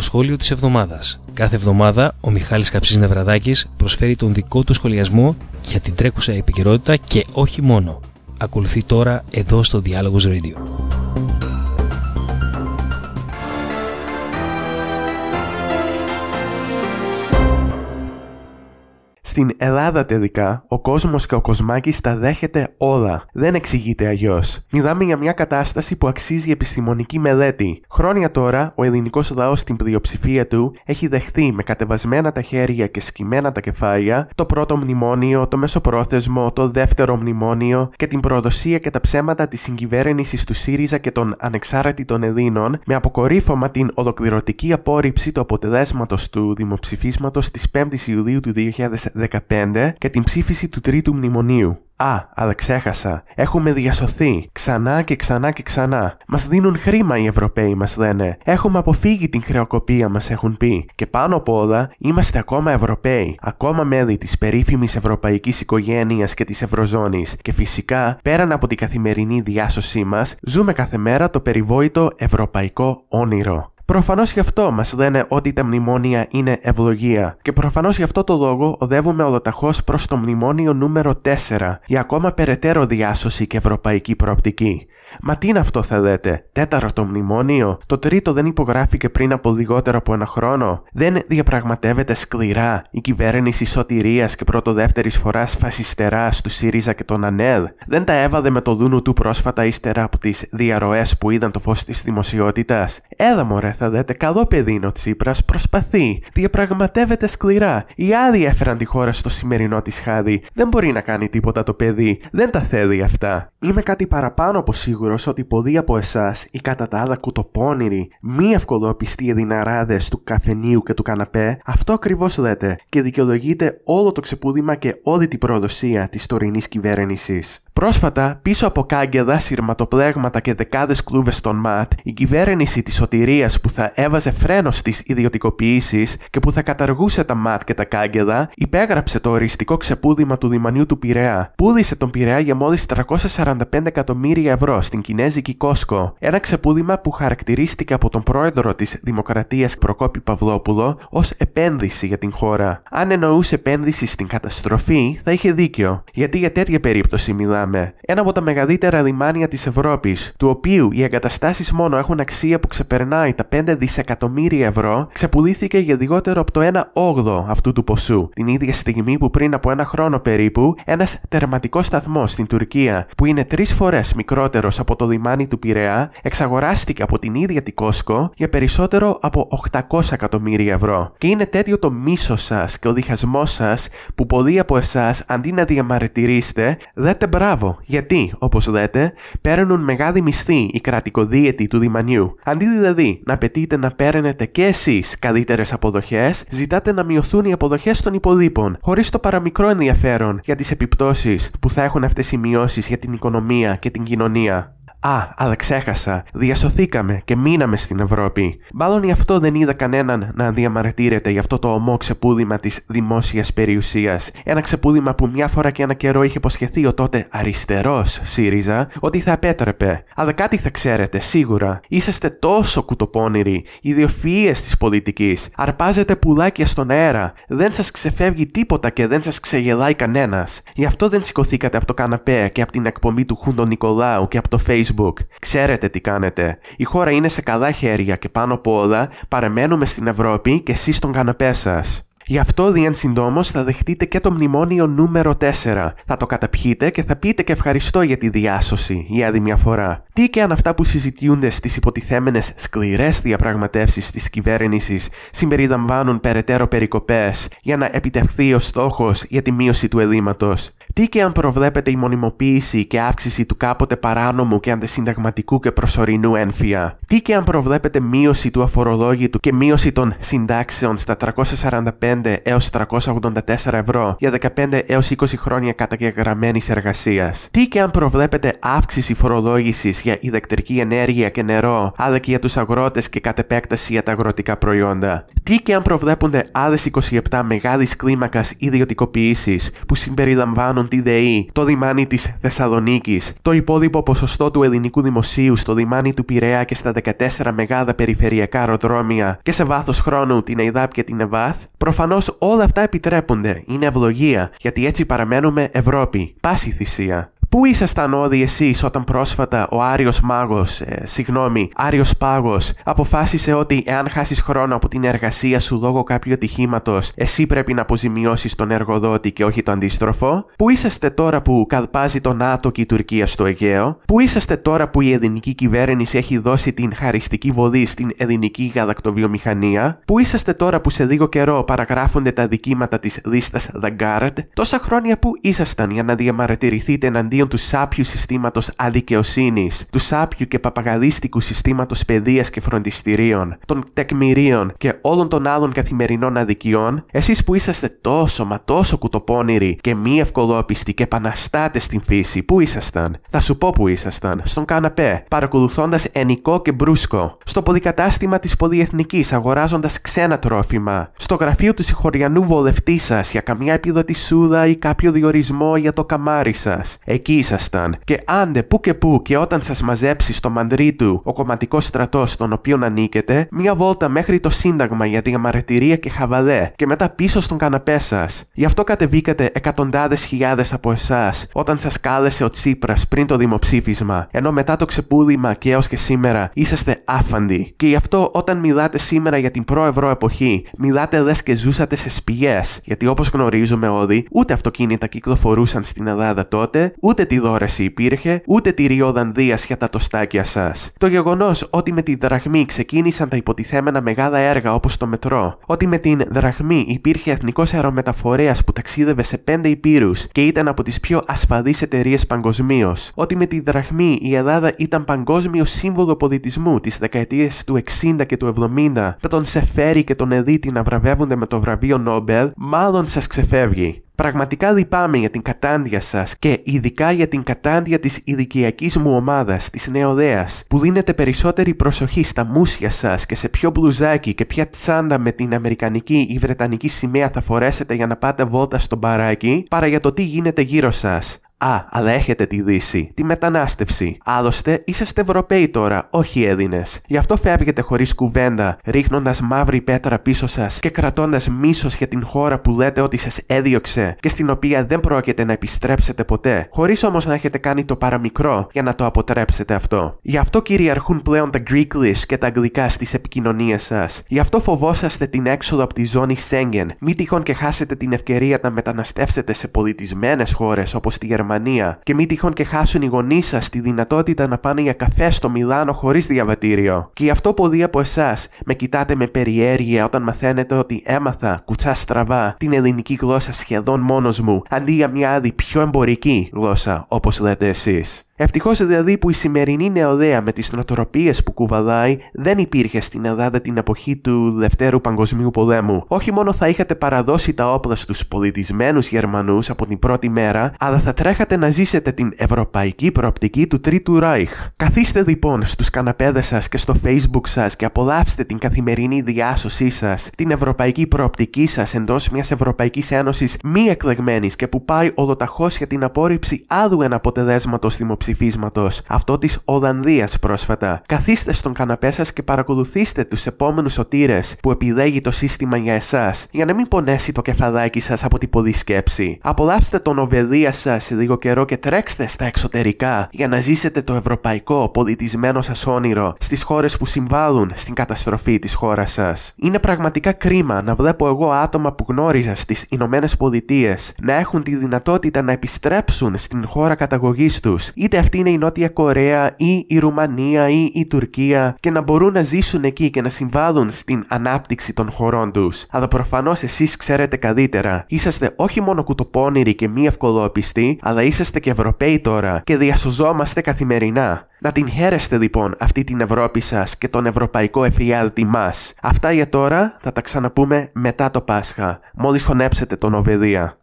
Το σχόλιο της εβδομάδας. Κάθε εβδομάδα ο Μιχάλης Καψής Νευραδάκης προσφέρει τον δικό του σχολιασμό για την τρέχουσα επικαιρότητα και όχι μόνο. Ακολουθεί τώρα εδώ στο Διάλογος Radio. Στην Ελλάδα τελικά, ο κόσμος και ο κοσμάκης τα δέχεται όλα. Δεν εξηγείται αλλιώς. Μιλάμε για μια κατάσταση που αξίζει επιστημονική μελέτη. Χρόνια τώρα, ο ελληνικός λαός στην πλειοψηφία του έχει δεχθεί με κατεβασμένα τα χέρια και σκυμμένα τα κεφάλια το πρώτο μνημόνιο, το μεσοπρόθεσμο, το δεύτερο μνημόνιο και την προδοσία και τα ψέματα της συγκυβέρνησης του ΣΥΡΙΖΑ και των ανεξάρτητων Ελλήνων με αποκορύφωμα την ολοκληρωτική απόρριψη του αποτελέσματος του δημοψηφίσματος της 5η Ιουλίου του 2010 και την ψήφιση του τρίτου μνημονίου. Α, αλλά ξέχασα. Έχουμε διασωθεί. Ξανά και ξανά και ξανά. Μας δίνουν χρήμα οι Ευρωπαίοι, μας λένε. Έχουμε αποφύγει την χρεοκοπία, μας έχουν πει. Και πάνω απ' όλα, είμαστε ακόμα Ευρωπαίοι. Ακόμα μέλη της περίφημης ευρωπαϊκής οικογένειας και της Ευρωζώνης. Και φυσικά, πέραν από την καθημερινή διάσωσή μας, ζούμε κάθε μέρα το περιβόητο ευρωπαϊκό όνειρο. Προφανώς γι' αυτό μας λένε ότι τα μνημόνια είναι ευλογία. Και προφανώς γι' αυτό το λόγο οδεύουμε ολοταχώς προς το μνημόνιο νούμερο 4 για ακόμα περαιτέρω διάσωση και ευρωπαϊκή προοπτική. Μα τι είναι αυτό θα λέτε, τέταρτο μνημόνιο, το τρίτο δεν υπογράφηκε πριν από λιγότερο από ένα χρόνο, δεν διαπραγματεύεται σκληρά η κυβέρνηση σωτηρίας και πρώτο-δεύτερη φοράς φασιστεράς του ΣΥΡΙΖΑ και τον ΑΝΕΛ, δεν τα έβαλε με το δούνου του πρόσφατα ύστερα από τις διαρροές που είδαν το φως της δημοσιότητας; Έλα μωρέ θα δείτε, καλό παιδί είναι ο Τσίπρας, προσπαθεί, διαπραγματεύεται σκληρά. Οι άλλοι έφεραν τη χώρα στο σημερινό της χάδι. Δεν μπορεί να κάνει τίποτα το παιδί, δεν τα θέλει αυτά. Είμαι κάτι παραπάνω από σίγουρο σίγουρος ότι πολλοί από εσάς, οι κατά τα άλλα κουτοπώνηροι, μη ευκολόπιστοι εδιναράδε του καφενείου και του καναπέ, αυτό ακριβώς λέτε και δικαιολογείτε όλο το ξεπούδημα και όλη την προδοσία της τωρινής κυβέρνησης. Πρόσφατα, πίσω από κάγκεδα, σειρματοπλέγματα και δεκάδες κλούβες των ΜΑΤ, η κυβέρνηση της σωτηρίας που θα έβαζε φρένος στις ιδιωτικοποιήσεις και που θα καταργούσε τα ΜΑΤ και τα κάγκεδα, υπέγραψε το οριστικό ξεπούδημα του λιμανιού του Πειραιά. Πούλησε τον Πειραιά για μόλις 345 εκατομμύρια ευρώ στην κινέζικη Κόσκο. Ένα ξεπούδημα που χαρακτηρίστηκε από τον πρόεδρο της Δημοκρατίας Προκόπη Παυλόπουλο ως επένδυση για την χώρα. Αν εννοούσε επένδυση στην καταστροφή, θα είχε δίκιο. Γιατί για τέτοια περίπτωση μιλάμε ένα από τα μεγαλύτερα λιμάνια της Ευρώπης, του οποίου οι εγκαταστάσεις μόνο έχουν αξία που ξεπερνάει τα 5 δισεκατομμύρια ευρώ, ξεπουλήθηκε για λιγότερο από το 1 8 αυτού του ποσού, την ίδια στιγμή που πριν από ένα χρόνο περίπου, ένας τερματικός σταθμός στην Τουρκία, που είναι τρεις φορές μικρότερος από το λιμάνι του Πειραιά, εξαγοράστηκε από την ίδια την Κόσκο για περισσότερο από 800 εκατομμύρια ευρώ. Και είναι τέτοιο το μίσος σας και ο διχασμός σας που πολλοί από εσάς αντί να διαμαρτυρήσετε, λέτε μπράβο γιατί, όπως λέτε, παίρνουν μεγάλη μισθή οι κρατικοδίαιτοι του Δημανιού. Αντί δηλαδή να απαιτείτε να παίρνετε και εσείς καλύτερες αποδοχές, ζητάτε να μειωθούν οι αποδοχές των υπολείπων, χωρίς το παραμικρό ενδιαφέρον για τις επιπτώσεις που θα έχουν αυτές οι μειώσεις για την οικονομία και την κοινωνία. Α, αλλά ξέχασα. Διασωθήκαμε και μείναμε στην Ευρώπη. Μάλλον γι' αυτό δεν είδα κανέναν να διαμαρτύρεται για αυτό το ομό ξεπούδημα της δημόσιας περιουσίας. Ένα ξεπούδημα που μια φορά και ένα καιρό είχε υποσχεθεί ο τότε αριστερός ΣΥΡΙΖΑ ότι θα επέτρεπε. Αλλά κάτι θα ξέρετε, σίγουρα. Είσαστε τόσο κουτοπώνηροι, ιδιοφυίε της πολιτικής. Αρπάζετε πουλάκια στον αέρα. Δεν σας ξεφεύγει τίποτα και δεν σας ξεγελάει κανένας. Γι' αυτό δεν σηκωθήκατε από το καναπέ και από την εκπομπή του Χούντο Νικολάου και από το Facebook Facebook. Ξέρετε τι κάνετε. Η χώρα είναι σε καλά χέρια και πάνω απ' όλα παρεμένουμε στην Ευρώπη και εσείς στον καναπέ σας. Γι' αυτό διεν συντόμως θα δεχτείτε και το μνημόνιο νούμερο 4. Θα το καταπιείτε και θα πείτε και ευχαριστώ για τη διάσωση για άλλη μια φορά. Τι και αν αυτά που συζητιούνται στις υποτιθέμενες σκληρές διαπραγματεύσεις της κυβέρνησης συμπεριλαμβάνουν περαιτέρω περικοπές για να επιτευχθεί ο στόχος για τη μείωση του ελλείμματος; Τι και αν προβλέπεται η μονιμοποίηση και αύξηση του κάποτε παράνομου και αντισυνταγματικού και προσωρινού ένφια; Τι και αν προβλέπεται μείωση του αφορολόγητου και μείωση των συντάξεων στα 345 έως 384 ευρώ για 15 έως 20 χρόνια καταγεγραμμένης εργασίας; Τι και αν προβλέπεται αύξηση φορολόγησης για ηλεκτρική ενέργεια και νερό, αλλά και για τους αγρότες και κατ' επέκταση για τα αγροτικά προϊόντα; Τι και αν προβλέπονται άλλες 27 μεγάλης κλίμακας ιδιωτικοποιήσεις που συμπεριλαμβάνουν χάνουν τη ΔΕΗ, το λιμάνι της Θεσσαλονίκης, το υπόδειγμα ποσοστό του ελληνικού δημοσίου στο λιμάνι του Πειραιά και στα 14 μεγάλα περιφερειακά αεροδρόμια και σε βάθος χρόνου την ΕΙΔΑΠ και την ΕΒΑΘ, προφανώς όλα αυτά επιτρέπονται. Είναι ευλογία, γιατί έτσι παραμένουμε Ευρώπη. Πάση θυσία. Πού ήσασταν όλοι εσείς όταν πρόσφατα ο Άριος Μάγος, ε, συγγνώμη, Άριος Πάγος, αποφάσισε ότι εάν χάσεις χρόνο από την εργασία σου λόγω κάποιου ατυχήματος, εσύ πρέπει να αποζημιώσεις τον εργοδότη και όχι το αντίστροφο; Πού είσαστε τώρα που καλπάζει το ΝΑΤΟ και η Τουρκία στο Αιγαίο; Πού είσαστε τώρα που η ελληνική κυβέρνηση έχει δώσει την χαριστική βοδή στην ελληνική γαλακτοβιομηχανία; Πού είσαστε τώρα που σε λίγο καιρό παραγράφονται τα δικήματα της λίστα Δαγκάραντ. Τόσα χρόνια που ήσασταν για να διαμαρτυρηθείτε εναντίον εναντίον του σάπιου συστήματος αδικαιοσύνης, του σάπιου και παπαγαδίστικου συστήματος παιδείας και φροντιστηρίων, των τεκμηρίων και όλων των άλλων καθημερινών αδικιών, εσείς που είσαστε τόσο μα τόσο κουτοπώνηροι και μη ευκολόπιστοι και επαναστάτες στην φύση, πού ήσασταν; Θα σου πω που ήσασταν. Στον καναπέ, παρακολουθώντας ενικό και μπρούσκο. Στο πολυκατάστημα της πολυεθνικής, αγοράζοντας ξένα τρόφιμα. Στο γραφείο του συγχωριανού βολευτή σας για καμιά επιδοτησούδα ή κάποιο διορισμό για το καμάρι σας. Εκεί εκεί ήσασταν. Και άντε που και που και όταν σας μαζέψει στο μαντρί του ο κομματικός στρατός στον οποίο ανήκετε, μία βόλτα μέχρι το Σύνταγμα για διαμαρτυρία και χαβαλέ και μετά πίσω στον καναπέ σας. Γι' αυτό κατεβήκατε εκατοντάδες χιλιάδες από εσάς όταν σας κάλεσε ο Τσίπρας πριν το δημοψήφισμα, ενώ μετά το ξεπούλημα και έως και σήμερα είσαστε άφαντοι. Και γι' αυτό όταν μιλάτε σήμερα για την προευρώ εποχή, μιλάτε λες και ζούσατε σε σπηγές, γιατί όπως γνωρίζουμε όλοι, ούτε αυτοκίνητα κυκλοφορούσαν στην Ελλάδα τότε, ούτε ούτε τη δόρεση υπήρχε, ούτε τη ριοδανδία για τα τοστάκια σας. Το γεγονός ότι με τη δραχμή ξεκίνησαν τα υποτιθέμενα μεγάλα έργα όπως το μετρό, ότι με την δραχμή υπήρχε εθνικός αερομεταφορέας που ταξίδευε σε πέντε υπήρους και ήταν από τις πιο ασφαλείς εταιρείες παγκοσμίως, ότι με τη δραχμή η Ελλάδα ήταν παγκόσμιο σύμβολο πολιτισμού τις δεκαετίες του 60 και του 70, με τον Σεφέρι και τον Εδίτη να βραβεύονται με το βραβείο Νόμπελ, μάλλον σας ξεφεύγει. Πραγματικά λυπάμαι για την κατάντια σας και ειδικά για την κατάντια της ηλικιακής μου ομάδας, της νεοδαία, που δίνετε περισσότερη προσοχή στα μουσια σας και σε ποιο μπλουζάκι και ποια τσάντα με την αμερικανική ή βρετανική σημαία θα φορέσετε για να πάτε βόλτα στο μπαράκι, παρά για το τι γίνεται γύρω σας. Α, αλλά έχετε τη Δύση, τη μετανάστευση. Άλλωστε, είσαστε Ευρωπαίοι τώρα, όχι Έλληνες. Γι' αυτό φεύγετε χωρίς κουβέντα, ρίχνοντας μαύρη πέτρα πίσω σας και κρατώντας μίσος για την χώρα που λέτε ότι σας έδιωξε και στην οποία δεν πρόκειται να επιστρέψετε ποτέ, χωρίς όμως να έχετε κάνει το παραμικρό για να το αποτρέψετε αυτό. Γι' αυτό κυριαρχούν πλέον τα Greeklish και τα αγγλικά στις επικοινωνίες σας. Γι' αυτό φοβόσαστε την έξοδο από τη ζώνη Σέγγεν, μη τυχόν και χάσετε την ευκαιρία να μεταναστεύσετε σε πολιτισμένες χώρες όπως τη Γερμανία Γερμανία και μη τυχόν και χάσουν οι γονείς σας τη δυνατότητα να πάνε για καφέ στο Μιλάνο χωρίς διαβατήριο. Και γι' αυτό πολλοί από εσάς με κοιτάτε με περιέργεια όταν μαθαίνετε ότι έμαθα κουτσά στραβά την ελληνική γλώσσα σχεδόν μόνος μου αντί για μια άλλη πιο εμπορική γλώσσα όπως λέτε εσείς. Ευτυχώς δηλαδή που η σημερινή νεοδαία με τις νοοτροπίες που κουβαλάει δεν υπήρχε στην Ελλάδα την εποχή του Δευτέρου Παγκοσμίου Πολέμου. Όχι μόνο θα είχατε παραδώσει τα όπλα στους πολιτισμένους Γερμανούς από την πρώτη μέρα, αλλά θα τρέχατε να ζήσετε την ευρωπαϊκή προοπτική του Τρίτου Ράιχ. Καθίστε λοιπόν στους καναπέδες σας και στο Facebook σας και απολαύστε την καθημερινή διάσωσή σας, την ευρωπαϊκή προοπτική σας εντός μιας Ευρωπαϊκής Ένωσης μη εκλεγμένης και που πάει ολοταχώς για την απόρριψη άλλου ένα αποτελέσματος δημοψηφίου ψηφίσματος, αυτό της Ολλανδίας πρόσφατα. Καθίστε στον καναπέ σας και παρακολουθήστε τους επόμενους σωτήρες που επιλέγει το σύστημα για εσάς, για να μην πονέσει το κεφαλάκι σας από την πολλή σκέψη. Απολαύστε τον οβεδία σας σε λίγο καιρό και τρέξτε στα εξωτερικά για να ζήσετε το ευρωπαϊκό πολιτισμένο σας όνειρο στις χώρες που συμβάλλουν στην καταστροφή της χώρας σας. Είναι πραγματικά κρίμα να βλέπω εγώ άτομα που γνώριζα στις Ηνωμένες Πολιτείες να έχουν τη δυνατότητα να επιστρέψουν στην χώρα καταγωγής τους, είτε αυτή είναι η Νότια Κορέα ή η Ρουμανία ή η Τουρκία και να μπορούν να ζήσουν εκεί και να συμβάλλουν στην ανάπτυξη των χωρών τους. Αλλά προφανώς εσείς ξέρετε καλύτερα. Είσαστε όχι μόνο κουτοπώνηροι και μη ευκολόπιστοι, αλλά είσαστε και Ευρωπαίοι τώρα και διασωζόμαστε καθημερινά. Να την χαίρεστε λοιπόν αυτή την Ευρώπη σας και τον ευρωπαϊκό εφιάλτη μας. Αυτά για τώρα θα τα ξαναπούμε μετά το Πάσχα, μόλις χωνέψετε τον Οβεδία.